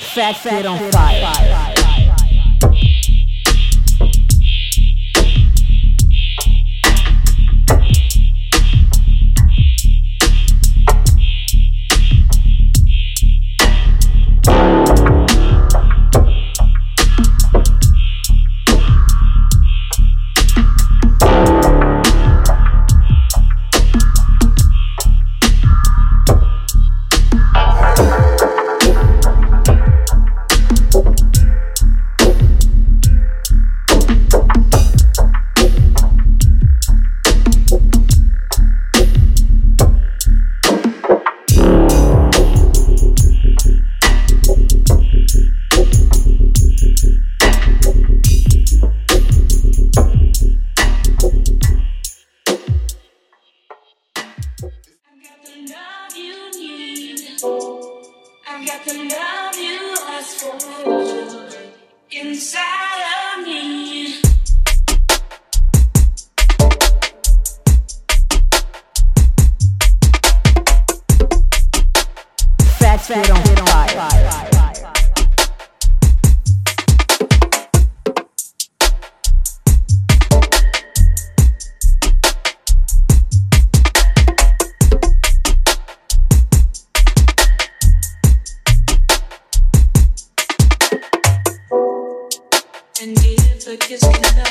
Fat, fat, on fire. fire. inside of me. Fat, fat, on fire.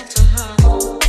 to her.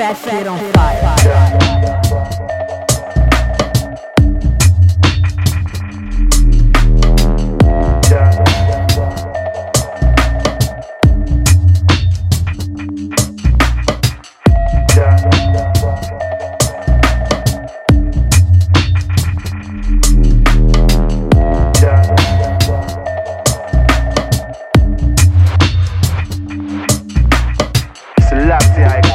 fat kid on fire. Selassie, I